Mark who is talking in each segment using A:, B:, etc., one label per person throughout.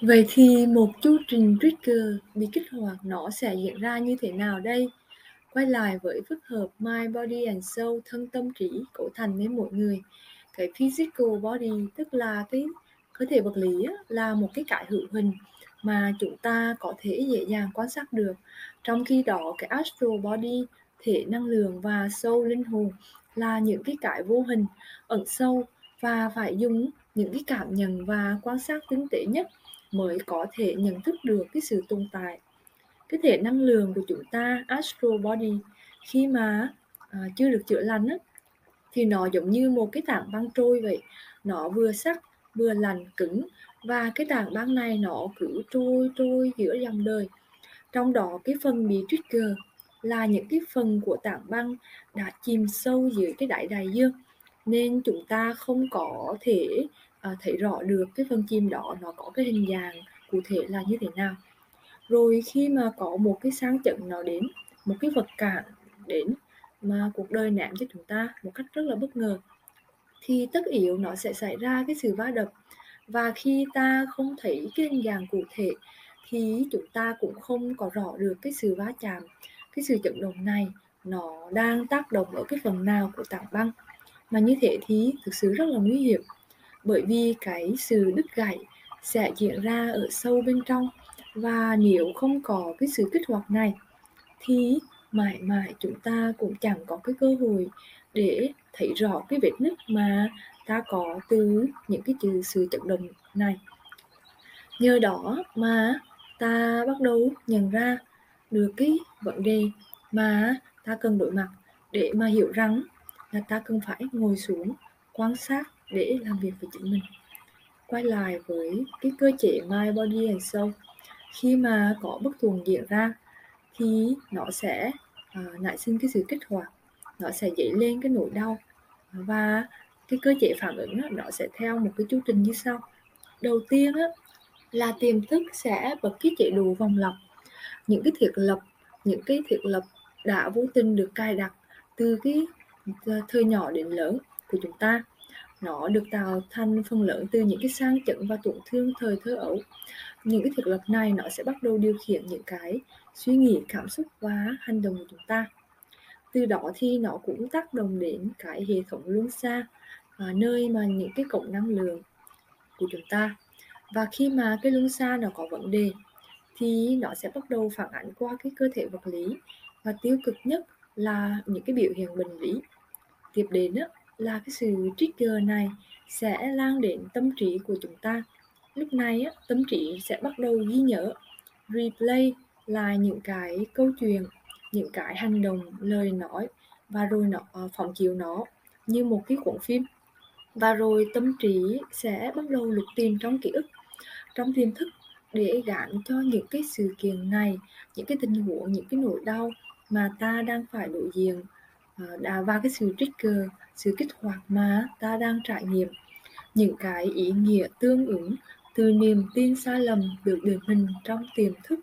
A: Vậy thì một chu trình trigger bị kích hoạt nó sẽ diễn ra như thế nào đây? Quay lại với phức hợp Mind, Body and Soul, thân tâm trí cấu thành với mỗi người. Cái physical body tức là cái cơ thể vật lý là một cái cái hữu hình mà chúng ta có thể dễ dàng quan sát được. Trong khi đó cái astral body, thể năng lượng và soul linh hồn là những cái cái vô hình ẩn sâu và phải dùng những cái cảm nhận và quan sát tinh tế nhất mới có thể nhận thức được cái sự tồn tại cái thể năng lượng của chúng ta astral body khi mà à, chưa được chữa lành á, thì nó giống như một cái tảng băng trôi vậy. Nó vừa sắc vừa lành cứng và cái tảng băng này nó cứ trôi trôi giữa dòng đời. Trong đó cái phần bị trigger là những cái phần của tảng băng đã chìm sâu dưới cái đại đại dương nên chúng ta không có thể uh, thấy rõ được cái phần chim đó nó có cái hình dạng cụ thể là như thế nào. Rồi khi mà có một cái sang chấn nó đến một cái vật cản đến mà cuộc đời ném cho chúng ta một cách rất là bất ngờ thì tất yếu nó sẽ xảy ra cái sự va đập. Và khi ta không thấy cái hình dạng cụ thể thì chúng ta cũng không có rõ được cái sự va chạm cái sự chấn động này nó đang tác động ở cái phần nào của tảng băng. Mà như thế thì thực sự rất là nguy hiểm bởi vì cái sự đứt gãy sẽ diễn ra ở sâu bên trong. Và nếu không có cái sự kích hoạt này, thì mãi mãi chúng ta cũng chẳng có cái cơ hội để thấy rõ cái vết nứt mà ta có từ những cái từ sự chấn động này. Nhờ đó mà ta bắt đầu nhận ra được cái vấn đề mà ta cần đối mặt để mà hiểu rằng là ta cần phải ngồi xuống quan sát để làm việc với chính mình. Quay lại với cái cơ chế my body and soul khi mà có bất thường diễn ra thì nó sẽ uh, nảy sinh cái sự kích hoạt nó sẽ dậy lên cái nỗi đau và cái cơ chế phản ứng đó, nó sẽ theo một cái chu trình như sau. Đầu tiên á, là tiềm thức sẽ bật cái chế độ vòng lặp. Những cái thiết lập những cái thiết lập đã vô tình được cài đặt từ cái à, thời nhỏ đến lớn của chúng ta nó được tạo thành phần lớn từ những cái sang chấn và tổn thương thời thơ ấu. Những cái thực lập này nó sẽ bắt đầu điều khiển những cái suy nghĩ cảm xúc và hành động của chúng ta. Từ đó thì nó cũng tác động đến cái hệ thống luân xa à, nơi mà những cái cổng năng lượng của chúng ta. Và khi mà cái luân xa nó có vấn đề thì nó sẽ bắt đầu phản ánh qua cái cơ thể vật lý. Và tiêu cực nhất là những cái biểu hiện bệnh lý. Tiếp đến đó, là cái sự trigger này sẽ lan đến tâm trí của chúng ta. Lúc này á, tâm trí sẽ bắt đầu ghi nhớ replay là những cái câu chuyện những cái hành động lời nói và rồi nó ờ, phóng chiếu nó như một cái cuộn phim. Và rồi tâm trí sẽ bắt đầu lục tìm trong ký ức trong tiềm thức để gắn cho những cái sự kiện này những cái tình huống những cái nỗi đau mà ta đang phải đối diện. Ờ, đã cái sự trigger ờ, sự kích hoạt mà ta đang trải nghiệm. Những cái ý nghĩa tương ứng từ niềm tin sai lầm được điển hình trong tiềm thức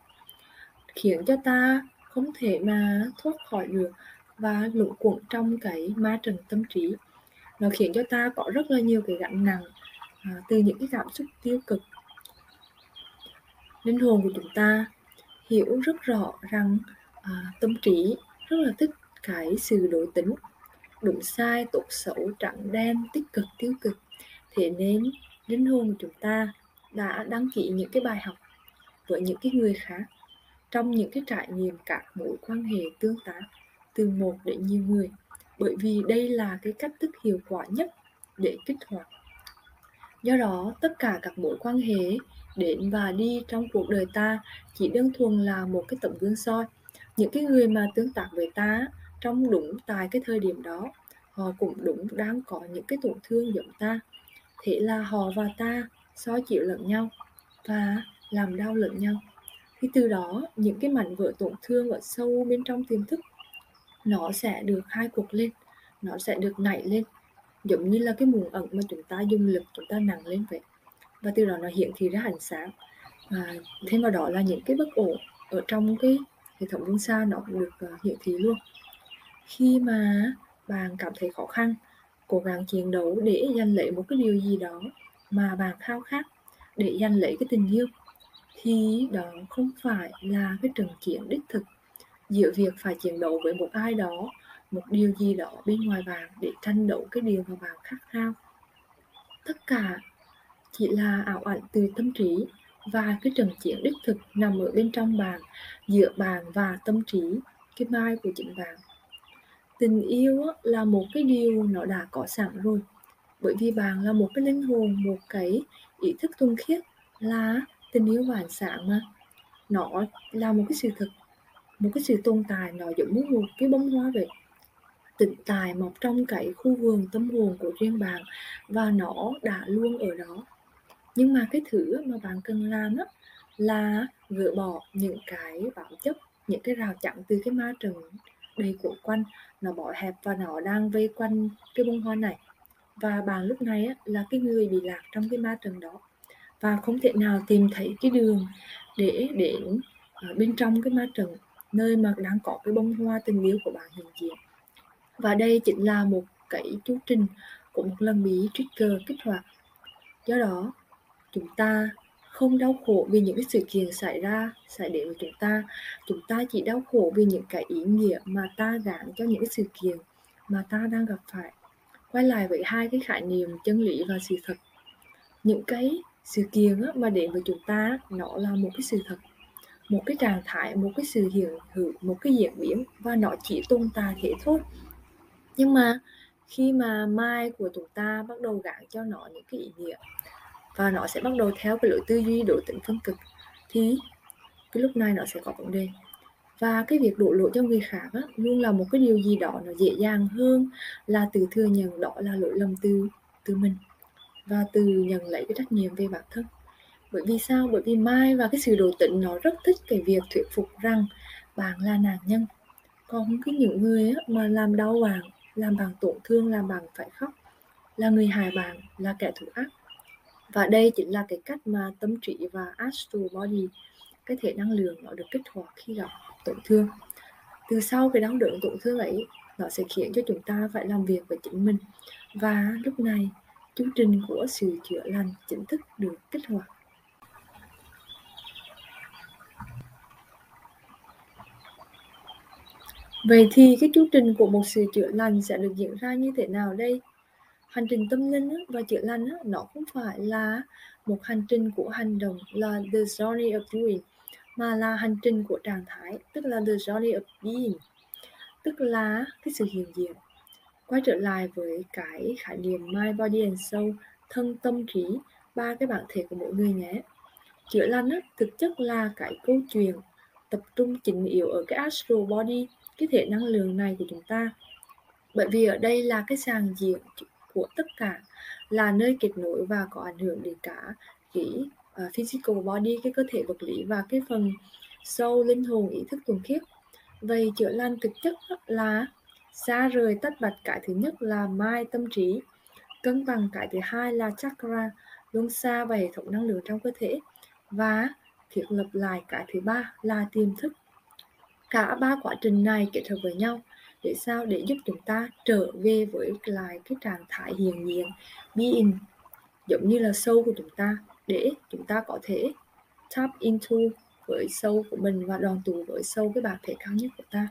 A: khiến cho ta không thể mà thoát khỏi được và lũng cuộn trong cái ma trận tâm trí. Nó khiến cho ta có rất là nhiều cái gánh nặng à, từ những cái cảm xúc tiêu cực. Linh hồn của chúng ta hiểu rất rõ rằng à, tâm trí rất là thích cái sự đối tính. Đúng sai, tốt xấu, trắng đen, tích cực, tiêu cực. Thế nên, linh hồn của chúng ta đã đăng ký những cái bài học với những cái người khác trong những cái trải nghiệm các mối quan hệ tương tác từ một đến nhiều người. Bởi vì đây là cái cách thức hiệu quả nhất để kích hoạt. Do đó, tất cả các mối quan hệ đến và đi trong cuộc đời ta chỉ đơn thuần là một cái tấm gương soi. Những cái người mà tương tác với ta trong đúng tại cái thời điểm đó, họ cũng đúng đang có những cái tổn thương giống ta. Thế là họ và ta so chịu lẫn nhau và làm đau lẫn nhau. Thì từ đó, những cái mảnh vỡ tổn thương ở sâu bên trong tiềm thức, nó sẽ được khai cuộc lên, nó sẽ được nảy lên, giống như là cái mụn ẩn mà chúng ta dùng lực chúng ta nặng lên vậy. Và từ đó nó hiện thị ra ánh sáng. Và thêm vào đó là những cái bất ổn ở trong cái hệ thống luân xa nó cũng được hiện hiển thị luôn khi mà bạn cảm thấy khó khăn, cố gắng chiến đấu để giành lấy một cái điều gì đó mà bạn khao khát, để giành lấy cái tình yêu, thì đó không phải là cái trận chiến đích thực. Giữa việc phải chiến đấu với một ai đó, một điều gì đó bên ngoài bạn để tranh đấu cái điều mà bạn khát khao. Tất cả chỉ là ảo ảnh từ tâm trí và cái trận chiến đích thực nằm ở bên trong bạn, giữa bạn và tâm trí, cái mai của chính bạn tình yêu là một cái điều nó đã có sẵn rồi. Bởi vì bạn là một cái linh hồn, một cái ý thức thuần khiết là tình yêu và ánh sáng mà. Nó là một cái sự thật một cái sự tồn tại, nó giống như một cái bông hoa vậy. Tịnh tài mọc trong cái khu vườn tâm hồn của riêng bạn và nó đã luôn ở đó. Nhưng mà cái thứ mà bạn cần làm đó là gỡ bỏ những cái bảo chấp, những cái rào chắn từ cái ma trận đầy của quanh nó bỏ hẹp và nó đang vây quanh cái bông hoa này. Và bạn lúc này á, là cái người bị lạc trong cái ma trận đó. Và không thể nào tìm thấy cái đường để đến bên trong cái ma trận nơi mà đang có cái bông hoa tình yêu của bạn hiện diện. Và đây chính là một cái chu trình của một lần bị trigger kích hoạt. Do đó chúng ta không đau khổ vì những cái sự kiện xảy ra, xảy đến với chúng ta. Chúng ta chỉ đau khổ vì những cái ý nghĩa mà ta gán cho những cái sự kiện mà ta đang gặp phải. Quay lại với hai cái khái niệm chân lý và sự thật. Những cái sự kiện mà đến với chúng ta, nó là một cái sự thật, một cái trạng thái, một cái sự hiện hữu, một cái diễn biến và nó chỉ tồn tại thế thôi. Nhưng mà khi mà mai của chúng ta bắt đầu gắn cho nó những cái ý nghĩa và nó sẽ bắt đầu theo cái lối tư duy độ tính phân cực. Thì cái lúc này nó sẽ có vấn đề. Và cái việc đổ lỗi cho người khác á, luôn là một cái điều gì đó nó dễ dàng hơn là từ thừa nhận đó là lỗi lầm từ từ mình và từ nhận lấy cái trách nhiệm về bản thân. Bởi vì sao? Bởi vì mai và cái sự đồ tĩnh nó rất thích cái việc thuyết phục rằng bạn là nạn nhân. Còn cái những người á, mà làm đau bạn làm bạn tổn thương làm bạn phải khóc là người hại bạn là kẻ thù ác và đây chính là cái cách mà tâm trí và astral body, cái thể năng lượng nó được kích hoạt khi gặp tổn thương. Từ sau cái đau đớn tổn thương ấy, nó sẽ khiến cho chúng ta phải làm việc với chính mình. Và lúc này chu trình của sự chữa lành chính thức được kích hoạt. Vậy thì cái chu trình của một sự chữa lành sẽ được diễn ra như thế nào đây? Hành trình tâm linh và chữa lành nó không phải là một hành trình của hành động là the journey of doing mà là hành trình của trạng thái tức là the journey of being tức là cái sự hiện diện. Quay trở lại với cái khái niệm my body and soul thân tâm trí ba cái bản thể của mỗi người nhé. Chữa lành á, thực chất là cái câu chuyện tập trung chính yếu ở cái astral body cái thể năng lượng này của chúng ta. Bởi vì ở đây là cái sàn diện của tất cả là nơi kết nối và có ảnh hưởng đến cả cái uh, physical body cái cơ thể vật lý và cái phần sâu linh hồn ý thức thuần khiết. Vậy chữa lành thực chất là xa rời tách bạch cái thứ nhất là mai tâm trí cân bằng cái thứ hai là chakra luôn xa và hệ thống năng lượng trong cơ thể và thiết lập lại cái thứ ba là tiềm thức. Cả ba quá trình này kết hợp với nhau để sao để giúp chúng ta trở về với lại cái trạng thái hiện diện, being, giống như là sâu của chúng ta, để chúng ta có thể tap into với sâu của mình và đoàn tụ với sâu cái bản thể cao nhất của ta?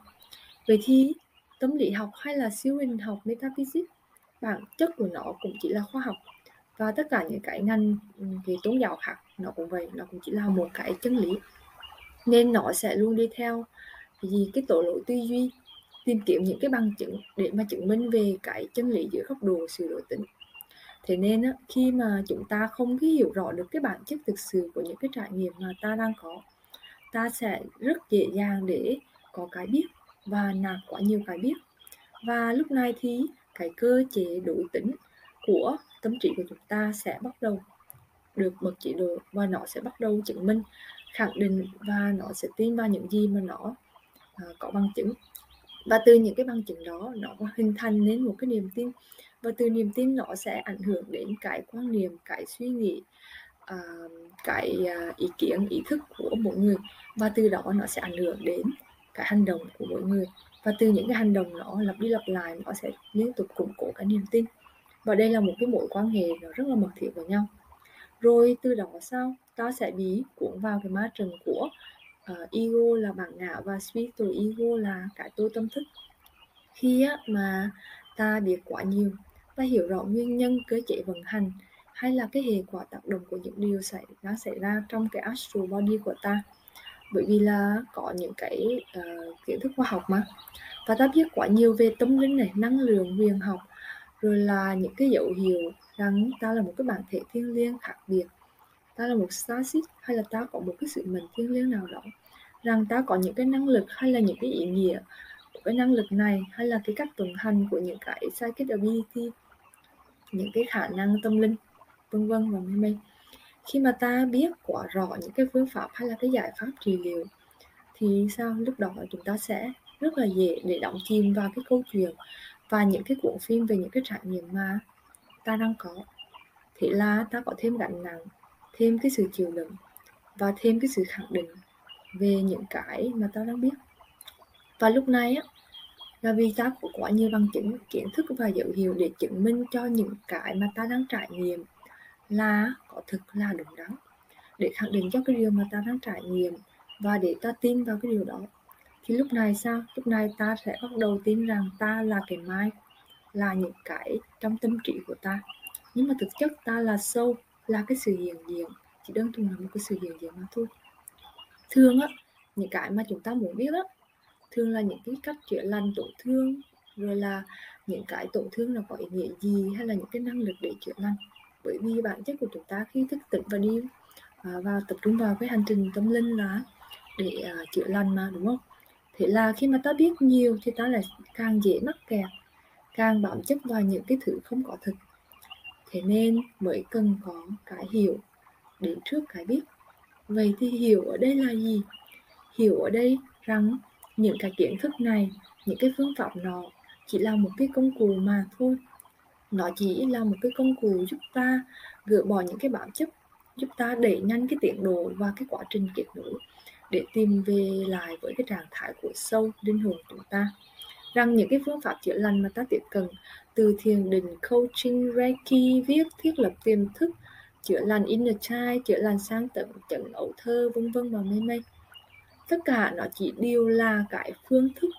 A: Vậy thì tâm lý học hay là siêu hình học metaphysics, bản chất của nó cũng chỉ là khoa học và tất cả những cái ngành ừ, về tôn giáo khác nó cũng vậy, nó cũng chỉ là một cái chân lý. Nên nó sẽ luôn đi theo vì cái tổ lỗi tư duy tìm kiếm những cái bằng chứng để mà chứng minh về cái chân lý giữa góc độ sự đối tính. Thế nên á, khi mà chúng ta không cái hiểu rõ được cái bản chất thực sự của những cái trải nghiệm mà ta đang có ta sẽ rất dễ dàng để có cái biết và nạp quá nhiều cái biết. Và lúc này thì cái cơ chế đối tính của tâm trí của chúng ta sẽ bắt đầu được bật chế độ và nó sẽ bắt đầu chứng minh khẳng định và nó sẽ tin vào những gì mà nó uh, có bằng chứng và từ những cái bằng chứng đó nó hình thành nên một cái niềm tin. Và từ niềm tin nó sẽ ảnh hưởng đến cái quan niệm cái suy nghĩ uh, cái uh, ý kiến ý thức của mỗi người. Và từ đó nó sẽ ảnh hưởng đến cái hành động của mỗi người. Và từ những cái hành động nó lặp đi lặp lại nó sẽ liên tục củng cố cái niềm tin. Và đây là một cái mối quan hệ nó rất là mật thiết với nhau. Rồi từ đó sao ta sẽ bị cuốn vào cái ma trận của uh, ego là bản ngã và spiritual ego là cái tôi tâm thức. Khi á, mà ta biết quá nhiều ta hiểu rõ nguyên nhân cơ chế vận hành hay là cái hệ quả tác động của những điều xảy đang xảy ra trong cái astral body của ta. Bởi vì là có những cái uh, kiến thức khoa học mà. Và ta biết quá nhiều về tâm linh này năng lượng huyền học rồi là những cái dấu hiệu rằng ta là một cái bản thể thiêng liêng khác biệt ta là một starship hay là ta có một cái sự mệnh thiêng liêng nào đó? Rằng ta có những cái năng lực hay là những cái ý nghĩa của cái năng lực này hay là cái cách tuần hành của những cái psychic ability, những cái khả năng tâm linh, vân vân và mê mê. Khi mà ta biết quá rõ những cái phương pháp hay là cái giải pháp trị liệu, thì sao? Lúc đó chúng ta sẽ rất là dễ để đóng chìm vào cái câu chuyện và những cái cuộn phim về những cái trải nghiệm mà ta đang có. Thế là ta có thêm gánh nặng thêm cái sự chịu đựng và thêm cái sự khẳng định về những cái mà ta đang biết. Và lúc này á, là vì ta có quá nhiều bằng chứng, kiến thức và dấu hiệu để chứng minh cho những cái mà ta đang trải nghiệm là có thực, là đúng đắn. Để khẳng định cho cái điều mà ta đang trải nghiệm và để ta tin vào cái điều đó, thì lúc này sao? Lúc này ta sẽ bắt đầu tin rằng ta là cái mai, là những cái trong tâm trí của ta nhưng mà thực chất ta là sâu là cái sự hiện diện chỉ đơn thuần là một cái sự hiện diện mà thôi. Thường á những cái mà chúng ta muốn biết á thường là những cái cách chữa lành tổn thương rồi là những cái tổn thương là có ý nghĩa gì hay là những cái năng lực để chữa lành. Bởi vì bản chất của chúng ta khi thức tỉnh và đi à, vào tập trung vào cái hành trình tâm linh là để à, chữa lành mà đúng không? Thế là khi mà ta biết nhiều thì ta lại càng dễ mắc kẹt càng bám chấp vào những cái thứ không có thực thế nên mới cần có cái hiểu đến trước cái biết. Vậy thì hiểu ở đây là gì? Hiểu ở đây rằng những cái kiến thức này, những cái phương pháp nó chỉ là một cái công cụ mà thôi. Nó chỉ là một cái công cụ giúp ta gỡ bỏ những cái bản chất, giúp ta đẩy nhanh cái tiến độ và cái quá trình kết nối để tìm về lại với cái trạng thái của sâu, linh hồn chúng ta rằng những cái phương pháp chữa lành mà ta tiếp cận, từ thiền định, coaching, reiki, viết, thiết lập tiềm thức, chữa lành inner child, chữa lành sáng tận trận ấu thơ, vân vân và mây mây tất cả nó chỉ đều là cái phương thức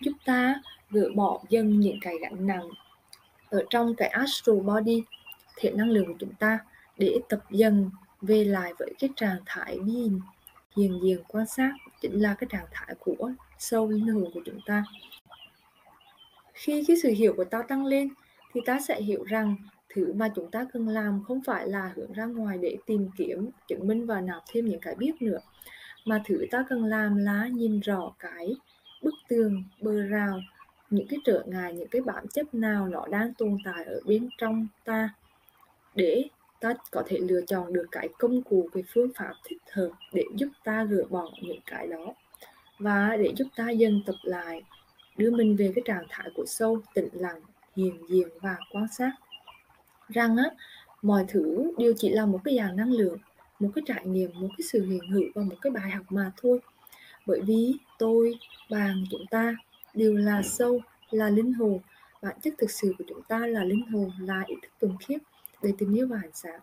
A: giúp ta gỡ bỏ dần những cái gánh nặng ở trong cái astral body, thể năng lượng của chúng ta, để tập dần về lại với cái trạng thái being hiện diện, quan sát, chính là cái trạng thái của sâu linh hồn của chúng ta khi cái sự hiểu của ta tăng lên thì ta sẽ hiểu rằng thứ mà chúng ta cần làm không phải là hướng ra ngoài để tìm kiếm, chứng minh và nạp thêm những cái biết nữa. Mà thứ ta cần làm là nhìn rõ cái bức tường, bờ rào, những cái trở ngại, những cái bản chất nào nó đang tồn tại ở bên trong ta để ta có thể lựa chọn được cái công cụ, cái phương pháp thích hợp để giúp ta gỡ bỏ những cái đó và để giúp ta dần tập lại đưa mình về cái trạng thái của sâu, tĩnh lặng hiền diện và quan sát. Rằng á, mọi thứ đều chỉ là một cái dạng năng lượng, một cái trải nghiệm, một cái sự hiện hữu và một cái bài học mà thôi. Bởi vì tôi, bạn chúng ta đều là sâu, là linh hồn. Bản chất thực sự của chúng ta là linh hồn, là ý thức thuần khiết để tình yêu và ánh sáng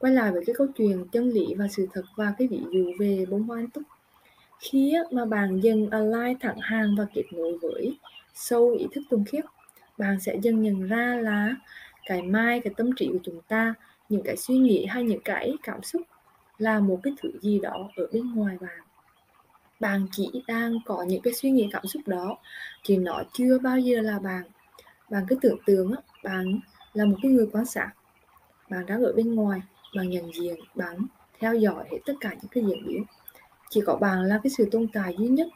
A: quay lại với cái câu chuyện chân lý và sự thật và cái ví dụ về bông hoa anh túc khi mà bạn dần align thẳng hàng và kết nối với sâu ý thức thuần khiết, bạn sẽ dần nhận ra là cái mai, cái tâm trí của chúng ta, những cái suy nghĩ hay những cái cảm xúc là một cái thứ gì đó ở bên ngoài bạn. Bạn chỉ đang có những cái suy nghĩ cảm xúc đó thì nó chưa bao giờ là bạn. Bạn cứ tưởng tượng bạn là một cái người quan sát. Bạn đang ở bên ngoài, bạn nhận diện, bạn theo dõi hết tất cả những cái diễn biến chỉ có bạn là cái sự tồn tại duy nhất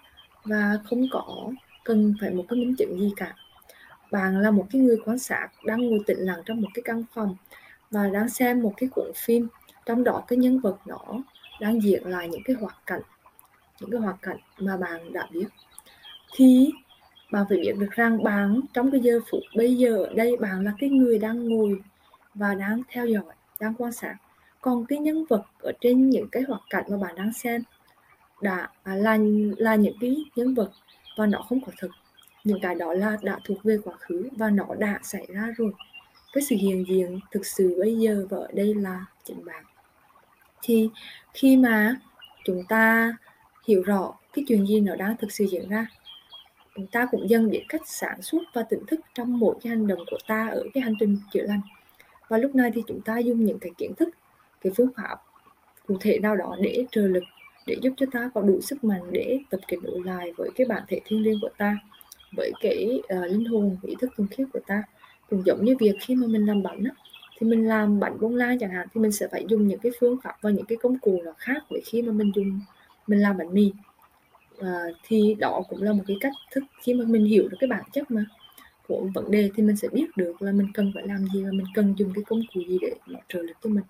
A: và không có cần phải một cái minh chứng gì cả. Bạn là một cái người quan sát đang ngồi tĩnh lặng trong một cái căn phòng và đang xem một cái cuộn phim, trong đó cái nhân vật nó đang diễn lại những cái hoạt cảnh, những cái hoạt cảnh mà bạn đã biết. Thì bạn phải biết được rằng bạn trong cái giờ phút bây giờ ở đây bạn là cái người đang ngồi và đang theo dõi, đang quan sát. Còn cái nhân vật ở trên những cái hoạt cảnh mà bạn đang xem đã à, là là những cái nhân vật và nó không có thực những cái đó là đã thuộc về quá khứ và nó đã xảy ra rồi. Cái sự hiện diện thực sự bây giờ và ở đây là chính bạn. Thì khi mà chúng ta hiểu rõ cái chuyện gì nó đang thực sự diễn ra, chúng ta cũng dần biết cách sản xuất và tỉnh thức trong mỗi cái hành động của ta ở cái hành trình chữa lành. Và lúc này thì chúng ta dùng những cái kiến thức, cái phương pháp cụ thể nào đó để trợ lực để giúp cho ta có đủ sức mạnh để tập kết nối lại với cái bản thể thiên liêng của ta với cái uh, linh hồn ý thức thuần khiết của ta. Cũng giống như việc khi mà mình làm bánh á, thì mình làm bánh bông lan chẳng hạn thì mình sẽ phải dùng những cái phương pháp và những cái công cụ nó khác với khi mà mình dùng mình làm bánh mì. À, thì đó cũng là một cái cách thức khi mà mình hiểu được cái bản chất mà của vấn đề thì mình sẽ biết được là mình cần phải làm gì và mình cần dùng cái công cụ gì để nó trợ lực cho mình.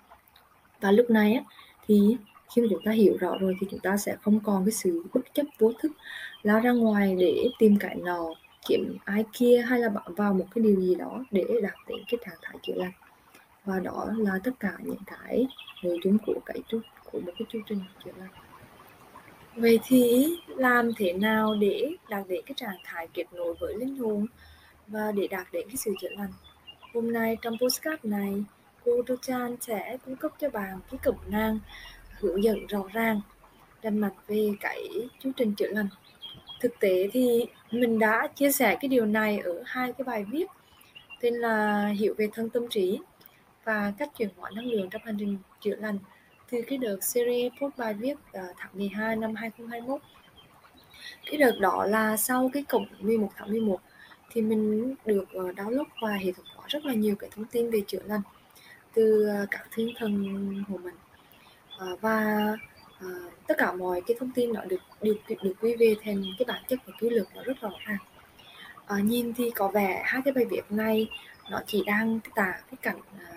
A: Và lúc này á thì khi mà chúng ta hiểu rõ rồi thì chúng ta sẽ không còn cái sự bất chấp vô thức lao ra ngoài để tìm cái nọ, kiếm ai kia hay là bám vào một cái điều gì đó để đạt đến cái trạng thái chữa lành. Và đó là tất cả những cái nội dung của cái chút của một cái chương trình chữa lành. Vậy thì làm thế nào để đạt đến cái trạng thái kết nối với linh hồn và để đạt đến cái sự chữa lành? Hôm nay trong postcard này, cô Tô Chan sẽ cung cấp cho bạn cái cẩm nang hướng dẫn rõ ràng trên mặt về cái chương trình chữa lành. Thực tế thì mình đã chia sẻ cái điều này ở hai cái bài viết, tên là hiểu về thân tâm trí và cách chuyển hóa năng lượng trong hành trình chữa lành, từ cái đợt series post bài viết ờ, tháng 12 năm 2021 cái đợt đó là sau cái cổng 11 tháng 11 thì mình được ờ, download và hệ thống hóa rất là nhiều cái thông tin về chữa lành, từ ờ, các thiên thần của mình. Ờ, và ờ, tất cả mọi cái thông tin nó được được được quy về thành cái bản chất và quy luật nó rất rõ ràng. À, nhìn thì có vẻ hai cái bài viết này nó chỉ đang tả cái cảnh à,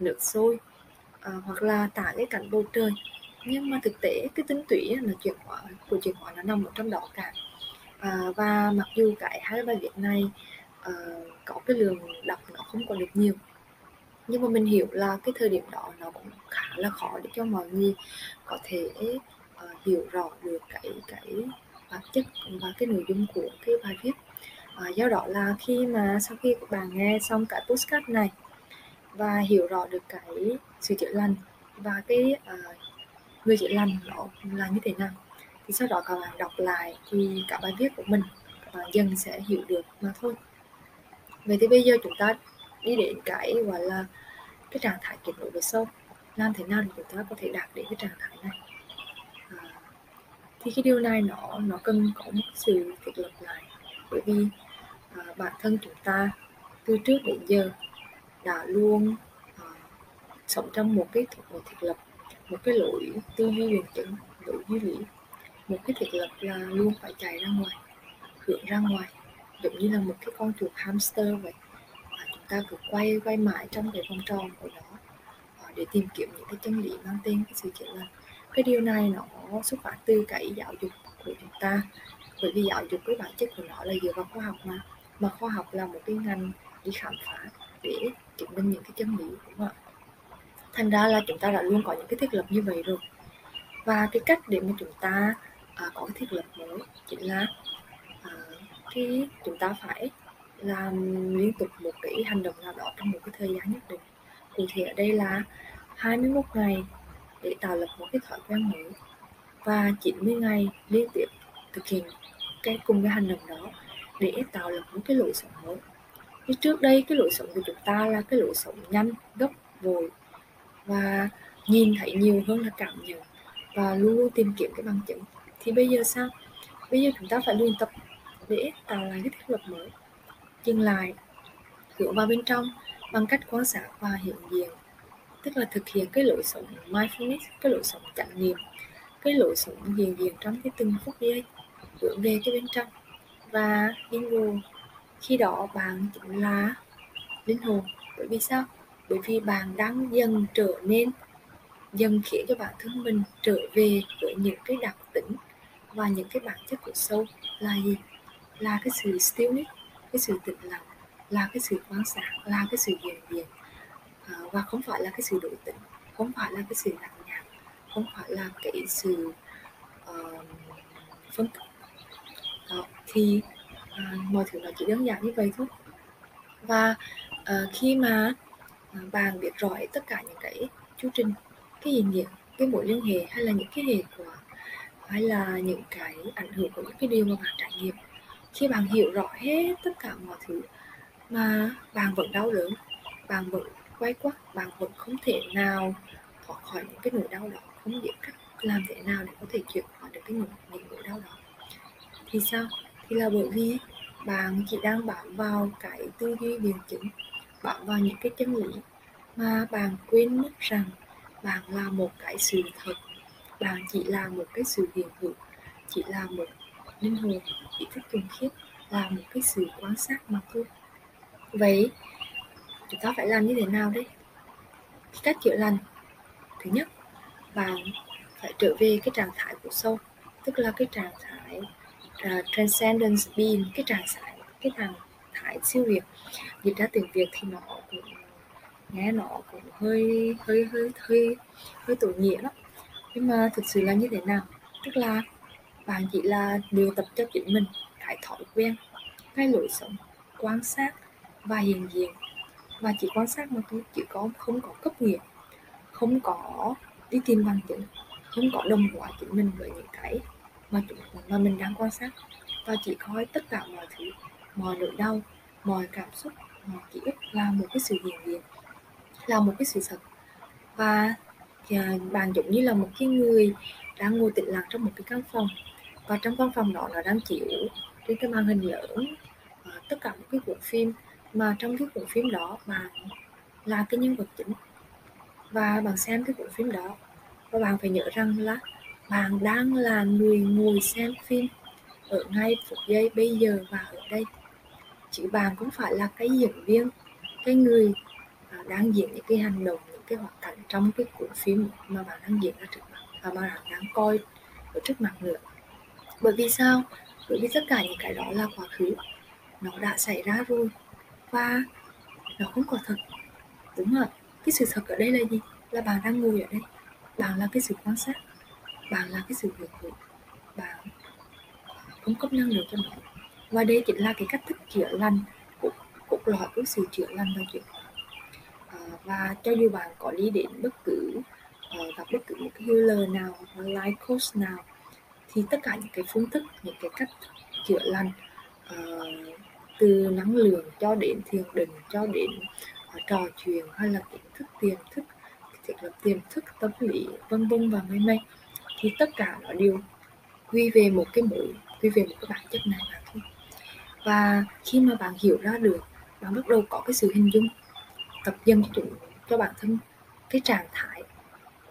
A: nước sôi à, hoặc là tả cái cảnh bầu trời. Nhưng mà thực tế cái tính tủy là chuyển hóa của chuyển hóa nó nằm ở trong đó cả. À, và mặc dù cái hai bài viết này à, có cái lượng đọc nó không còn được nhiều nhưng mà mình hiểu là cái thời điểm đó nó cũng khá là khó để cho mọi người có thể uh, hiểu rõ được cái cái bản chất và cái nội dung của cái bài viết. Uh, do đó là khi mà sau khi các bạn nghe xong cái postcard này và hiểu rõ được cái sự chữa lành và cái uh, người chữa lành nó là như thế nào thì sau đó các bạn đọc lại thì cả bài viết của mình các bạn dần sẽ hiểu được mà thôi. Vậy thì bây giờ chúng ta đi đến cái gọi là cái trạng thái kết nối về sâu làm thế nào để chúng ta có thể đạt đến cái trạng thái này? À, thì cái điều này nó nó cần có một sự thiết lập lại. Bởi vì à, bản thân chúng ta từ trước đến giờ đã luôn à, sống trong một cái một thiết lập một cái lỗi tư duy huyền chứng lỗi duy lý. Một cái thiết lập là luôn phải chạy ra ngoài hướng ra ngoài. Giống như là một cái con chuột hamster vậy. Và chúng ta cứ quay quay mãi trong cái vòng tròn của nó để tìm kiếm những cái chân lý mang tên cái sự kiện lành. Cái điều này nó xuất phát từ cái giáo dục của chúng ta. Bởi vì giáo dục cái bản chất của nó là dựa vào khoa học mà. Mà khoa học là một cái ngành đi khám phá để chứng minh những cái chân lý đúng không ạ? Thành ra là chúng ta đã luôn có những cái thiết lập như vậy rồi. Và cái cách để mà chúng ta à, có cái thiết lập mới chính là à, khi chúng ta phải làm liên tục một cái hành động nào đó trong một cái thời gian nhất định cụ thể ở đây là 21 ngày để tạo lập một cái thói quen mới và 90 ngày liên tiếp thực hiện cái cùng cái hành động đó để tạo lập một cái lối sống mới. Như trước đây, cái lối sống của chúng ta là cái lối sống nhanh, gấp, vội và nhìn thấy nhiều hơn là cảm nhận và luôn luôn tìm kiếm cái bằng chứng. Thì bây giờ sao? Bây giờ chúng ta phải luyện tập để tạo lại cái thiết lập mới, dừng lại, hướng vào bên trong bằng cách quan sát và hiện diện, tức là thực hiện cái lối sống mindfulness, cái lối sống chánh niệm, cái lối sống hiện diện trong cái từng phút giây, hướng về cái bên trong. Và bingo, khi đó bạn chính là linh hồn. Bởi vì sao? Bởi vì bạn đang dần trở nên, dần khiến cho bản thân mình trở về với những cái đặc tính và những cái bản chất của sâu là gì? Là cái sự stillness, cái sự tĩnh lặng là cái sự quan sát là cái sự hiện diện. À, và không phải là cái sự đổi tĩnh không phải là cái sự lặng nhạt không phải là cái sự uh, phân tích. Đó thì uh, mọi thứ nó chỉ đơn giản như vậy thôi. Và uh, khi mà bạn biết rõ tất cả những cái chu trình cái hiện diện cái mối liên hệ hay là những cái hệ quả hay là những cái ảnh hưởng của những cái điều mà bạn trải nghiệm khi bạn hiểu rõ hết tất cả mọi thứ mà bạn vẫn đau đớn, bạn vẫn quay quắt, bạn vẫn không thể nào thoát khỏi những cái nỗi đau đó, không biết cách làm thế nào để có thể chuyển hóa được cái nỗi, những nỗi đau đó. Thì sao? Thì là bởi vì bạn chỉ đang bám vào cái tư duy biện chứng, bám vào những cái chân lý mà bạn quên mất rằng bạn là một cái sự thật. Bạn chỉ là một cái sự hiện hữu, chỉ là một linh hồn ý thức thuần khiết, là một cái sự quan sát mà thôi vậy chúng ta phải làm như thế nào đây? Cách chữa lành thứ nhất bạn phải trở về cái trạng thái của sâu tức là cái trạng thái uh, transcendence being cái trạng thái cái trạng thái siêu việt. Dịch ra tiếng việt thì nó cũng nghe nó cũng hơi hơi hơi hơi hơi tội nghĩa lắm. Nhưng mà thực sự là như thế nào? Tức là bạn chỉ là điều tập cho chính mình cái thói quen cái lối sống quan sát và hiện diện. Và chỉ quan sát mà thôi chỉ có, không có cấp nghiệp không có đi tìm bằng chứng, không có đồng hóa chính mình với những cái mà chúng, mà mình đang quan sát. Và chỉ coi tất cả mọi thứ, mọi nỗi đau, mọi cảm xúc, mọi ký ức là một cái sự hiện diện, là một cái sự thật. Và à, bạn giống như là một cái người đang ngồi tĩnh lặng trong một cái căn phòng, và trong căn phòng đó nó đang chịu trên cái màn hình lớn à, tất cả một cái bộ phim mà trong cái bộ phim đó bạn là cái nhân vật chính. Và bạn xem cái bộ phim đó và bạn phải nhớ rằng là bạn đang là người ngồi xem phim ở ngay phút giây bây giờ và ở đây. Chứ bạn cũng phải là cái diễn viên, cái người đang diễn những cái hành động, những cái hoạt cảnh trong cái cuốn phim mà bạn đang diễn ra trước mặt và mà bạn đang coi ở trước mặt nữa. Bởi vì sao? Bởi vì tất cả những cái đó là quá khứ. Nó đã xảy ra rồi và nó không có thật. Đúng không cái sự thật ở đây là gì? Là bạn đang ngồi ở đây. Bạn là cái sự quan sát. Bạn là cái sự việc thụ bạn cung cấp năng lượng cho nó và đây chính là cái cách thức chữa lành của cục lõi của sự chữa lành và chuyện à, và cho dù bạn có đi đến bất cứ uh, gặp bất cứ một cái healer nào hoặc life coach nào thì tất cả những cái phương thức những cái cách chữa lành uh, từ năng lượng cho đến thiền định cho đến uh, trò chuyện hay là kiến thức tiềm thức thiết lập tiềm thức tâm lý vân vân và mây mây thì tất cả nó đều quy về một cái mũi quy về một cái bản chất này mà thôi. Và khi mà bạn hiểu ra được bạn bắt đầu có cái sự hình dung tập dần cho chúng cho bản thân cái trạng thái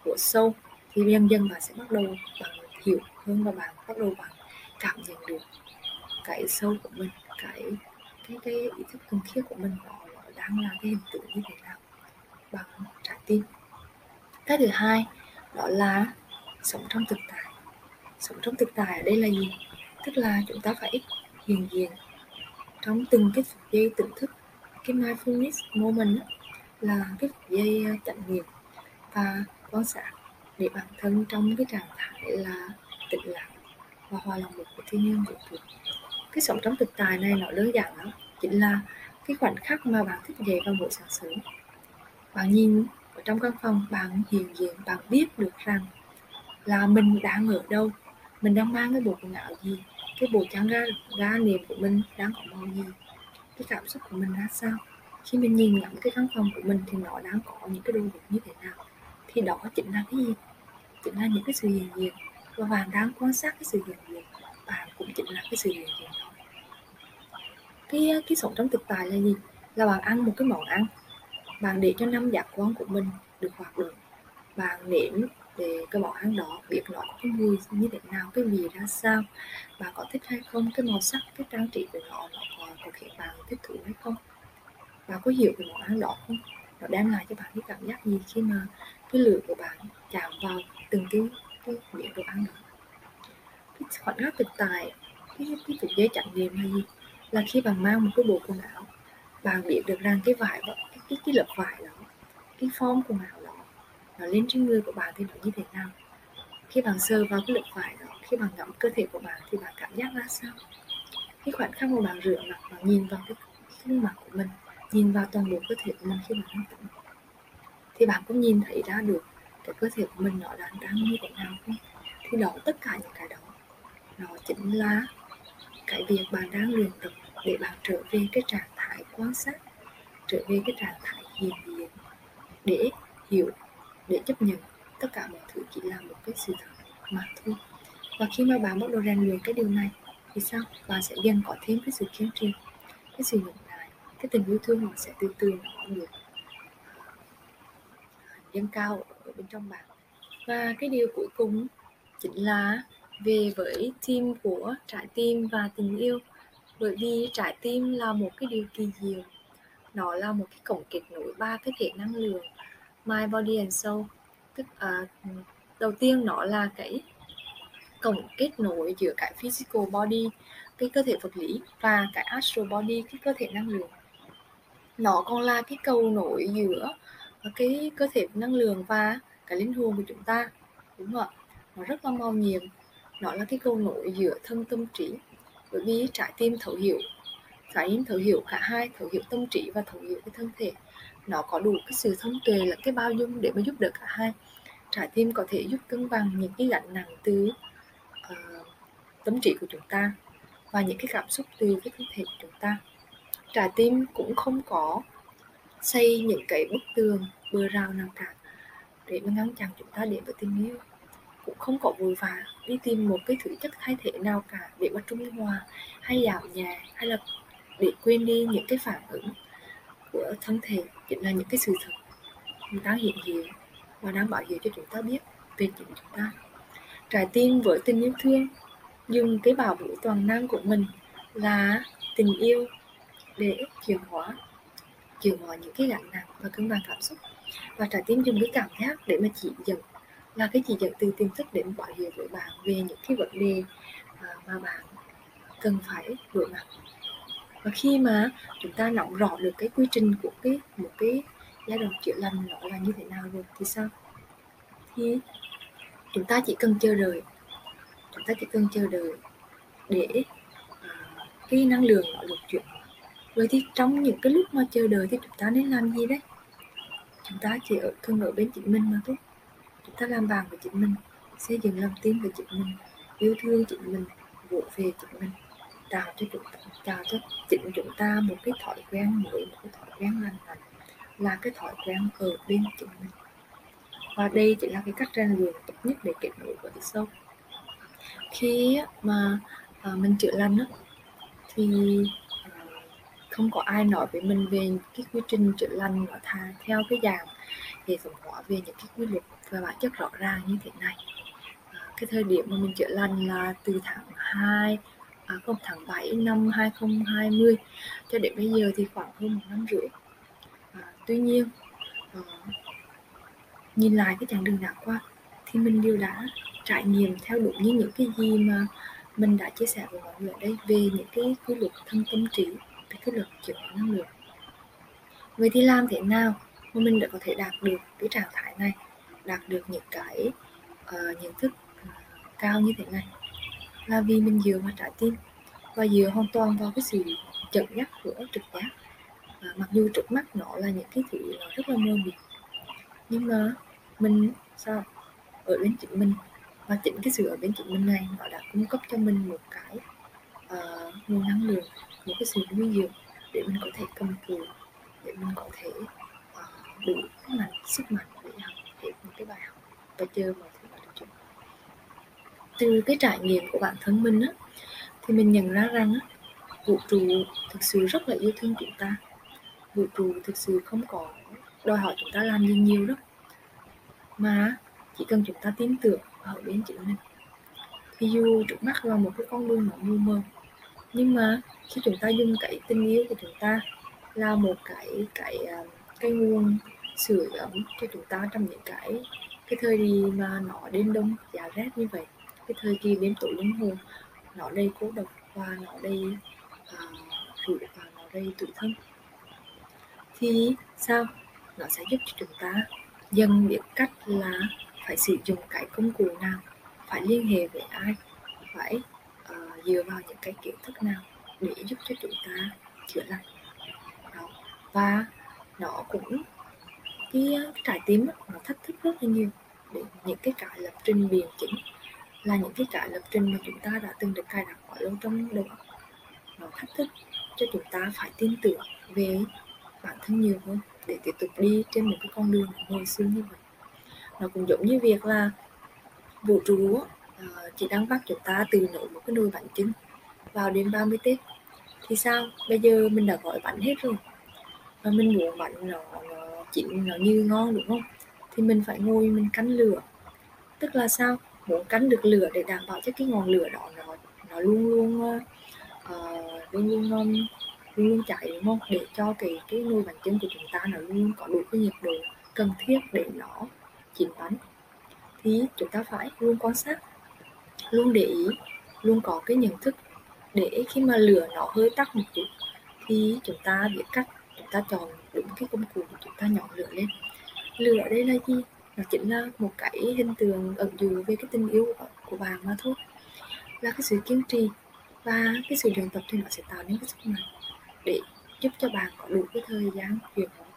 A: của sâu thì dần dần bạn sẽ bắt đầu bạn hiểu hơn và bạn bắt đầu bạn cảm nhận được cái sâu của mình cái cái cái ý thức thuần khiết của mình nó, nó đang là cái hình tượng như thế nào bằng trái tim. Cái thứ hai đó là sống trong thực tại. Sống trong thực tại ở đây là gì? Tức là chúng ta phải hiện diện trong từng cái phút giây tỉnh thức. Cái mindfulness moment đó, là cái phút giây ờ, chánh niệm và quan sát để bản thân trong cái trạng thái là tĩnh lặng và hòa lòng một với thiên nhiên vũ trụ cái sống trong thực tại này nó đơn giản lắm. Chính là cái khoảnh khắc mà bạn thức dậy vào buổi sáng sớm. Bạn nhìn ở trong căn phòng, bạn hiện diện, bạn biết được rằng là mình đang ở đâu. Mình đang mang cái bộ quần áo gì, cái bộ trang ga ga niệm của mình đang có màu gì, cái cảm xúc của mình ra sao. Khi mình nhìn ngắm cái căn phòng của mình thì nó đang có những cái đồ vật như thế nào. Thì đó chính là cái gì? Chính là những cái sự hiện diện. Và bạn đang quan sát cái sự hiện diện bạn cũng chính là cái sự hiện diện cái cái sống trong thực tại là gì? Là bạn ăn một cái món ăn bạn để cho năm giác quan của mình được hoạt động. Bạn nếm về cái món ăn đó biết nó có cái mùi như thế nào cái vị ra sao bạn có thích hay không cái màu sắc cái trang trí của nó nó có, có khiến bạn thích thú hay không? Bạn có hiểu cái món ăn đó không? Nó đem lại cho bạn cái cảm giác gì khi mà cái lửa của bạn chạm vào từng cái cái miệng đồ ăn đó? Cái khoảnh khắc thực tại cái cái phút giới chặn nghiệm là gì là khi bạn mang một cái bộ quần áo bạn biết được rằng cái vải đó cái cái, cái lớp vải đó cái form quần áo đó nó lên trên người của bạn thì nó như thế nào. Khi bạn sờ vào cái lớp vải đó khi bạn ngắm cơ thể của bạn thì bạn cảm giác ra sao? Cái khoảnh khắc mà bạn rửa mặt bạn nhìn vào cái gương mặt của mình nhìn vào toàn bộ cơ thể của mình khi bạn đang tắm thì bạn cũng nhìn thấy ra được cái cơ thể của mình nó đang đang như thế nào không? Thì đó tất cả những cái đó nó chính là cái việc bạn đang luyện tập để bạn trở về cái trạng thái quan sát, trở về cái trạng thái hiện diện, để hiểu, để chấp nhận tất cả mọi thứ chỉ là một cái sự thật mà thôi. Và khi mà bạn bắt đầu rèn luyện cái điều này, thì sao? Bạn sẽ dần có thêm cái sự kiên trì, cái sự nhẫn nại, cái tình yêu thương nó sẽ từ từ nó được à, dâng cao ở bên trong bạn. Và cái điều cuối cùng chính là về với team của trái tim và tình yêu. Bởi vì trái tim là một cái điều kỳ diệu. Nó là một cái cổng kết nối ba cái thể năng lượng mind body and soul. Tức à, đầu tiên nó là cái cổng kết nối giữa cái physical body cái cơ thể vật lý và cái astral body cái cơ thể năng lượng. Nó còn là cái cầu nối giữa cái cơ thể năng lượng và cái linh hồn của chúng ta. Đúng không ạ? Nó rất là màu nhiệm nó là cái cầu nối giữa thân tâm trí bởi vì trái tim thấu hiểu. Trái tim thấu hiểu cả hai thấu hiểu tâm trí và thấu hiểu cái thân thể. Nó có đủ cái sự thông tuệ là cái bao dung để mà giúp đỡ cả hai. Trái tim có thể giúp cân bằng những cái gánh nặng từ uh, tâm trí của chúng ta và những cái cảm xúc từ cái thân thể của chúng ta. Trái tim cũng không có xây những cái bức tường bờ rào nào cả để mà ngăn chặn chúng ta đến với tình yêu cũng không có vội vã đi tìm một cái thứ chất thay thế nào cả để mà trung hòa hay dạo nhà hay là để quên đi những cái phản ứng của thân thể, chính là những cái sự thật đang hiện hiện và đang bảo hiểm cho chúng ta biết về chính chúng ta. Trái tim với tình yêu thương, dùng cái bảo vũ toàn năng của mình là tình yêu để chuyển hóa chuyển hóa những cái gánh nặng và cân bằng cảm xúc. Và trái tim dùng cái cảm giác để mà chỉ dẫn là cái chị dẫn từ tiềm thức để mọi hiểm với bạn về những cái vấn đề à, mà bạn cần phải đối mặt. Và khi mà chúng ta nắm rõ được cái quy trình của cái một cái giai đoạn chữa lành nó là như thế nào rồi thì sao? Thì chúng ta chỉ cần chờ đợi chúng ta chỉ cần chờ đợi để uh, cái năng lượng nó được chuyển rồi thì trong những cái lúc mà chờ đợi thì chúng ta nên làm gì đấy? Chúng ta chỉ ở cần ở bên chính mình mà thôi thích ta làm bạn với chính mình xây dựng lòng tin với chính mình yêu thương chính mình vỗ về chính mình tạo cho chúng ta tạo cho chính chúng ta một cái thói quen mới một cái thói quen lành mạnh là cái thói quen ở bên chính mình. Và đây chỉ là cái cách rèn luyện tốt nhất để kết nối với sâu. Khi mà à, mình chữa lành đó, thì à, không có ai nói với mình về cái quy trình chữa lành nó theo cái dạng hệ thống hóa về những cái quy luật và bản chất rõ ràng như thế này. À, cái thời điểm mà mình chữa lành là từ tháng 2 à, không tháng 7 năm 2020 cho đến bây giờ thì khoảng hơn một năm rưỡi. À, tuy nhiên à, nhìn lại cái chặng đường đã qua thì mình đều đã trải nghiệm theo đúng như những cái gì mà mình đã chia sẻ với mọi người ở đây về những cái quy luật thân tâm trí về cái luật chuyển hóa năng lượng. Vậy thì làm thế nào mà mình đã có thể đạt được cái trạng thái này? Đạt được những cái uh, nhận thức ờ, cao như thế này. Là vì mình dựa vào trái tim và dựa hoàn toàn vào cái sự chẩn nhắc của trực giác. À, mặc dù trước mắt nó là những cái thứ nó rất là mơ mịt nhưng mà mình sao? Ở bên chính mình và chính cái sự ở bên chính mình này nó đã cung cấp cho mình một cái uh, nguồn năng lượng một cái sự nuôi dưỡng để mình có thể cầm cự để mình có thể uh, đủ mạnh sức mạnh để học hiện một cái bài học và chơi mọi thứ vào trong từ cái trải nghiệm của bản thân mình á, thì mình nhận ra rằng á, vũ trụ thực sự rất là yêu thương chúng ta. Vũ trụ thực sự không có đòi hỏi chúng ta làm gì nhiều đâu, mà chỉ cần chúng ta tin tưởng ở bên chính mình thì dù trước mắt là một cái con đường nó mù mờ, nhưng mà khi chúng ta dùng cái tình yêu của chúng ta là một cái cái à, cái nguồn sửa ấm cho chúng ta trong những cái cái thời kỳ mà nó đêm đông giá rét như vậy cái thời kỳ đêm tối linh hồn nó đầy cô độc và nó đầy uh, và nó đầy tủi thân thì sao nó sẽ giúp cho chúng ta dần biết cách là phải sử dụng cái công cụ nào phải liên hệ với ai phải uh, dựa vào những cái kiến thức nào để giúp cho chúng ta chữa lành đó. và nó cũng cái, ờ, trái tim nó thách thức rất là nhiều. Để những cái cái lập trình biện chỉnh là những cái cái lập trình mà chúng ta đã từng được cài đặt quá lâu trong đầu óc. Nó thách thức cho chúng ta phải tin tưởng về bản thân nhiều hơn để tiếp tục đi trên một cái con đường hồi xưa như vậy. Nó cũng giống như việc là vũ trụ ờ, chỉ đang bắt chúng ta từ nấu một cái nồi bánh trưng vào đêm 30 Tết. Thì sao? Bây giờ mình đã gọi bánh hết rồi và mình muốn bánh nó, nó chín nó như ngon đúng không? Thì mình phải ngồi mình cắn lửa. Tức là sao? Muốn cắn được lửa để đảm bảo cho cái ngọn lửa đó nó nó luôn luôn uh, luôn luôn um, luôn luôn chạy đúng không? Để cho cái cái nồi bánh trưng của chúng ta nó luôn có đủ cái nhiệt độ cần thiết để nó chín bánh. Thì chúng ta phải luôn quan sát luôn để ý luôn có cái nhận thức để khi mà lửa nó hơi tắt một chút thì chúng ta biết cách chúng ta chọn đúng cái công cụ của chúng ta nhỏ lửa lên. Lửa ở đây là gì? Nó chính là một cái hình tượng ẩn dụ về cái tình yêu của bạn mà thôi. Là cái sự kiên trì và cái sự luyện tập thì nó sẽ tạo nên cái sức mạnh để giúp cho bạn có đủ cái thời gian chuyển hóa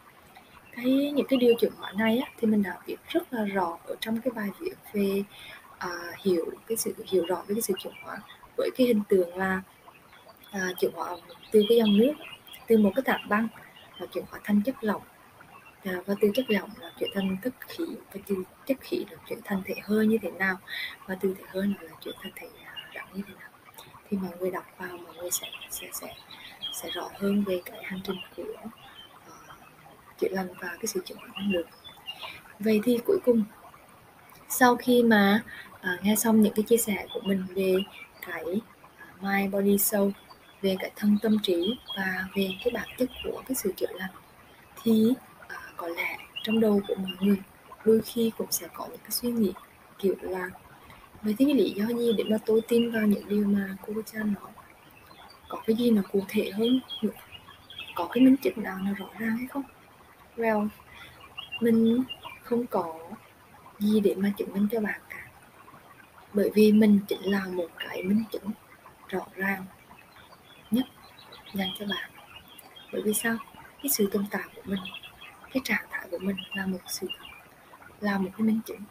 A: cái những cái điều chuyển hóa này á, thì mình đã viết rất là rõ ở trong cái bài viết về à, hiểu cái sự hiểu rõ về cái sự chuyển hóa. Với cái hình tượng là à, chuyển hóa từ cái dòng nước từ một cái tảng băng và chuyển hóa thành chất lỏng. À, và từ chất lỏng là chuyển thành chất khí và từ chất khí là chuyển thành thể hơi như thế nào và từ thể hơi là chuyển thành thể à, rắn như thế nào. Thì mọi người đọc vào mọi người sẽ sẽ sẽ sẽ rõ hơn về cái hành trình của uh, chữa lành và cái sự chuyển hóa năng lượng. Vậy thì cuối cùng sau khi mà uh, nghe xong những cái chia sẻ của mình về cái uh, my body soul về cái thân tâm trí và về cái bản chất của cái sự chữa lành thì uh, có lẽ trong đầu của mọi người đôi khi cũng sẽ có những cái suy nghĩ kiểu là vậy thì cái lý do gì để mà tôi tin vào những điều mà cô cha nói? Có cái gì nó cụ thể hơn? Nữa có cái minh chứng nào nó rõ ràng hay không? Well mình không có gì để mà chứng minh cho bạn cả bởi vì mình chính là một cái minh chứng rõ ràng dành cho bạn. Bởi vì sao? Cái sự tồn tại của mình cái trạng thái của mình là một sự là một cái minh chứng.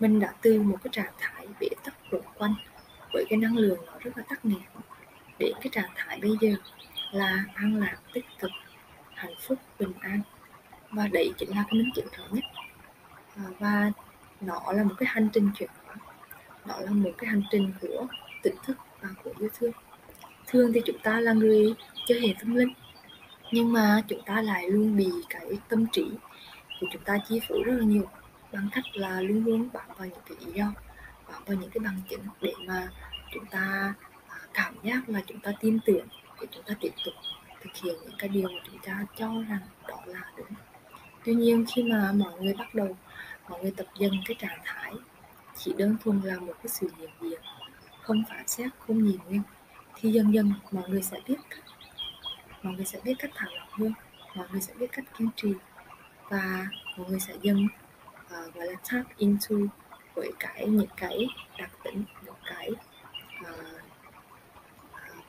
A: Mình đã từ một cái trạng thái bế tắc quẩn quanh với cái năng lượng nó rất là tắc nghẽn đến cái trạng thái bây giờ là an lạc tích cực hạnh phúc bình an. Và đấy chính là cái minh chứng rõ nhất. À, và nó là một cái hành trình chuyển hóa. Nó là một cái hành trình của tỉnh thức và của yêu thương thường thì chúng ta là người chơi hệ tâm linh, nhưng mà chúng ta lại luôn bị cái tâm trí của chúng ta chi phối rất là nhiều. Bằng cách là luôn luôn bám vào những cái lý do bám vào những cái bằng chứng để mà chúng ta à, cảm giác là chúng ta tin tưởng để chúng ta tiếp tục thực hiện những cái điều mà chúng ta cho rằng đó là đúng. Tuy nhiên, khi mà mọi người bắt đầu, mọi người tập dần cái trạng thái, chỉ đơn thuần là một cái sự hiện diện, không phản xét, không nhìn nguyên thì dần dần mọi người sẽ biết cách. Mọi người sẽ biết cách thả lỏng hơn. Mọi người sẽ biết cách kiên trì. Và mọi người sẽ dần uh, gọi là tap into với cái những cái đặc tính những cái uh,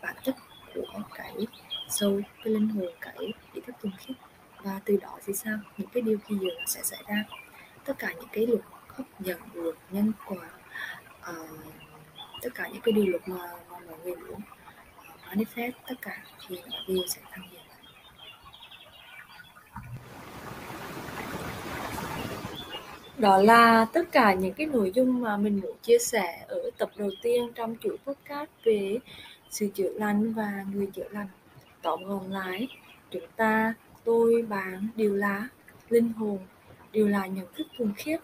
A: bản chất của cái sâu cái linh hồn cái ý thức thuần khiết. Và từ đó thì sao? Những cái điều kỳ diệu nó sẽ xảy ra? Tất cả những cái luật hấp dẫn luật nhân quả uh, tất cả những cái điều luật mà, mà mọi người muốn đi manifest tất cả thì view sẽ tăng hiện đó là tất cả những cái nội dung mà mình muốn chia sẻ ở tập đầu tiên trong chuỗi podcast về sự chữa lành và người chữa lành. Tóm gọn lại, chúng ta, tôi, bạn đều là linh hồn, đều là nhận thức thuần khiết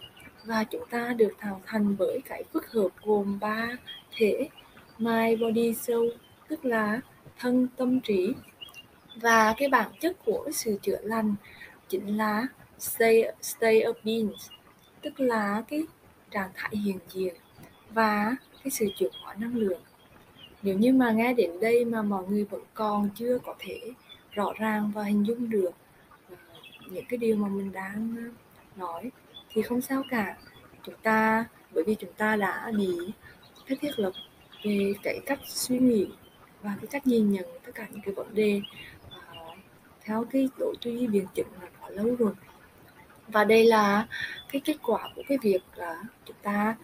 A: và chúng ta được tạo thành bởi cái phức hợp gồm ba thể mind body soul tức là thân tâm trí. Và cái bản chất của sự chữa lành chính là stay stay of being, tức là cái trạng thái hiện diện và cái sự chuyển hóa năng lượng. Nếu như mà nghe đến đây mà mọi người vẫn còn chưa có thể rõ ràng và hình dung được ờ, những cái điều mà mình đang ờ, nói, thì không sao cả. Chúng ta, bởi vì chúng ta đã bị cái thiết lập về cái cách suy nghĩ và cái cách nhìn nhận tất cả những cái vấn đề uh, theo cái độ tư duy biện chứng là quá lâu rồi. Và đây là cái kết quả của cái việc là chúng ta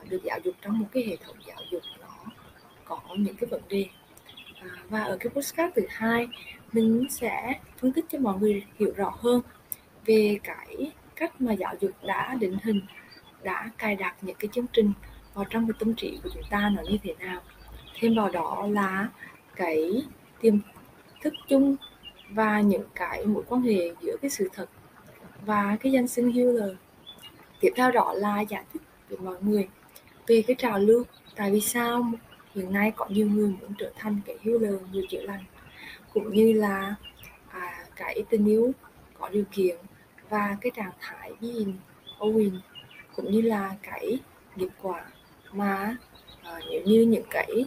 A: uh, được giáo dục trong một cái hệ thống giáo dục nó có những cái vấn đề. Uh, và ở cái postcard thứ hai mình sẽ phân tích cho mọi người hiểu rõ hơn về cái cách mà giáo dục đã định hình đã cài đặt những cái chương trình vào trong cái tâm trí của chúng ta nó như thế nào thêm vào đó là cái tiềm thức chung và những cái mối quan hệ giữa cái sự thật và cái danh xưng healer. Tiếp theo đó là giải thích với mọi người về cái trào lưu tại vì sao hiện nay có nhiều người muốn trở thành cái healer người chữa lành cũng như là à, cái tình yêu có điều kiện và cái trạng thái being Owen cũng như là cái nghiệp quả mà à, nếu như những cái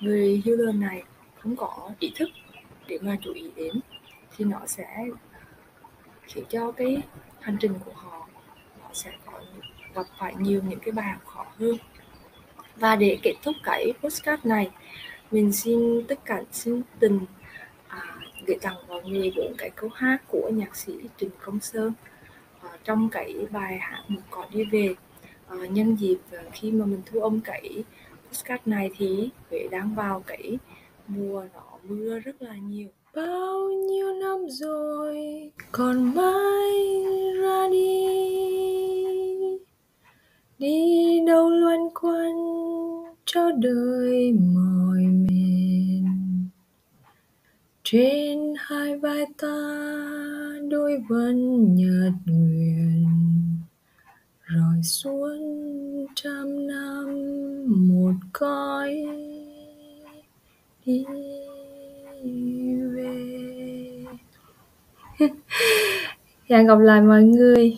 A: người healer này không có ý thức để mà chú ý đến thì nó sẽ khiến cho cái hành trình của họ nó sẽ có gặp phải nhiều những cái bài học khó hơn. Và để kết thúc cái postcard này mình xin tất cả xin tình à, gửi tặng mọi người bốn cái câu hát của nhạc sĩ Trịnh Công Sơn à, trong cái bài hát một cỏ đi về. À, nhân dịp khi mà mình thu âm cái postcard này thì Huế đang vào cái mùa nó mưa rất là nhiều. Bao nhiêu năm rồi, còn mãi ra đi. Đi đâu loanh quanh cho đời mỏi mệt. Trên hai vai ta đôi vân nhật nguyện rồi xuống trăm năm một cõi đi về. Hẹn gặp lại mọi người.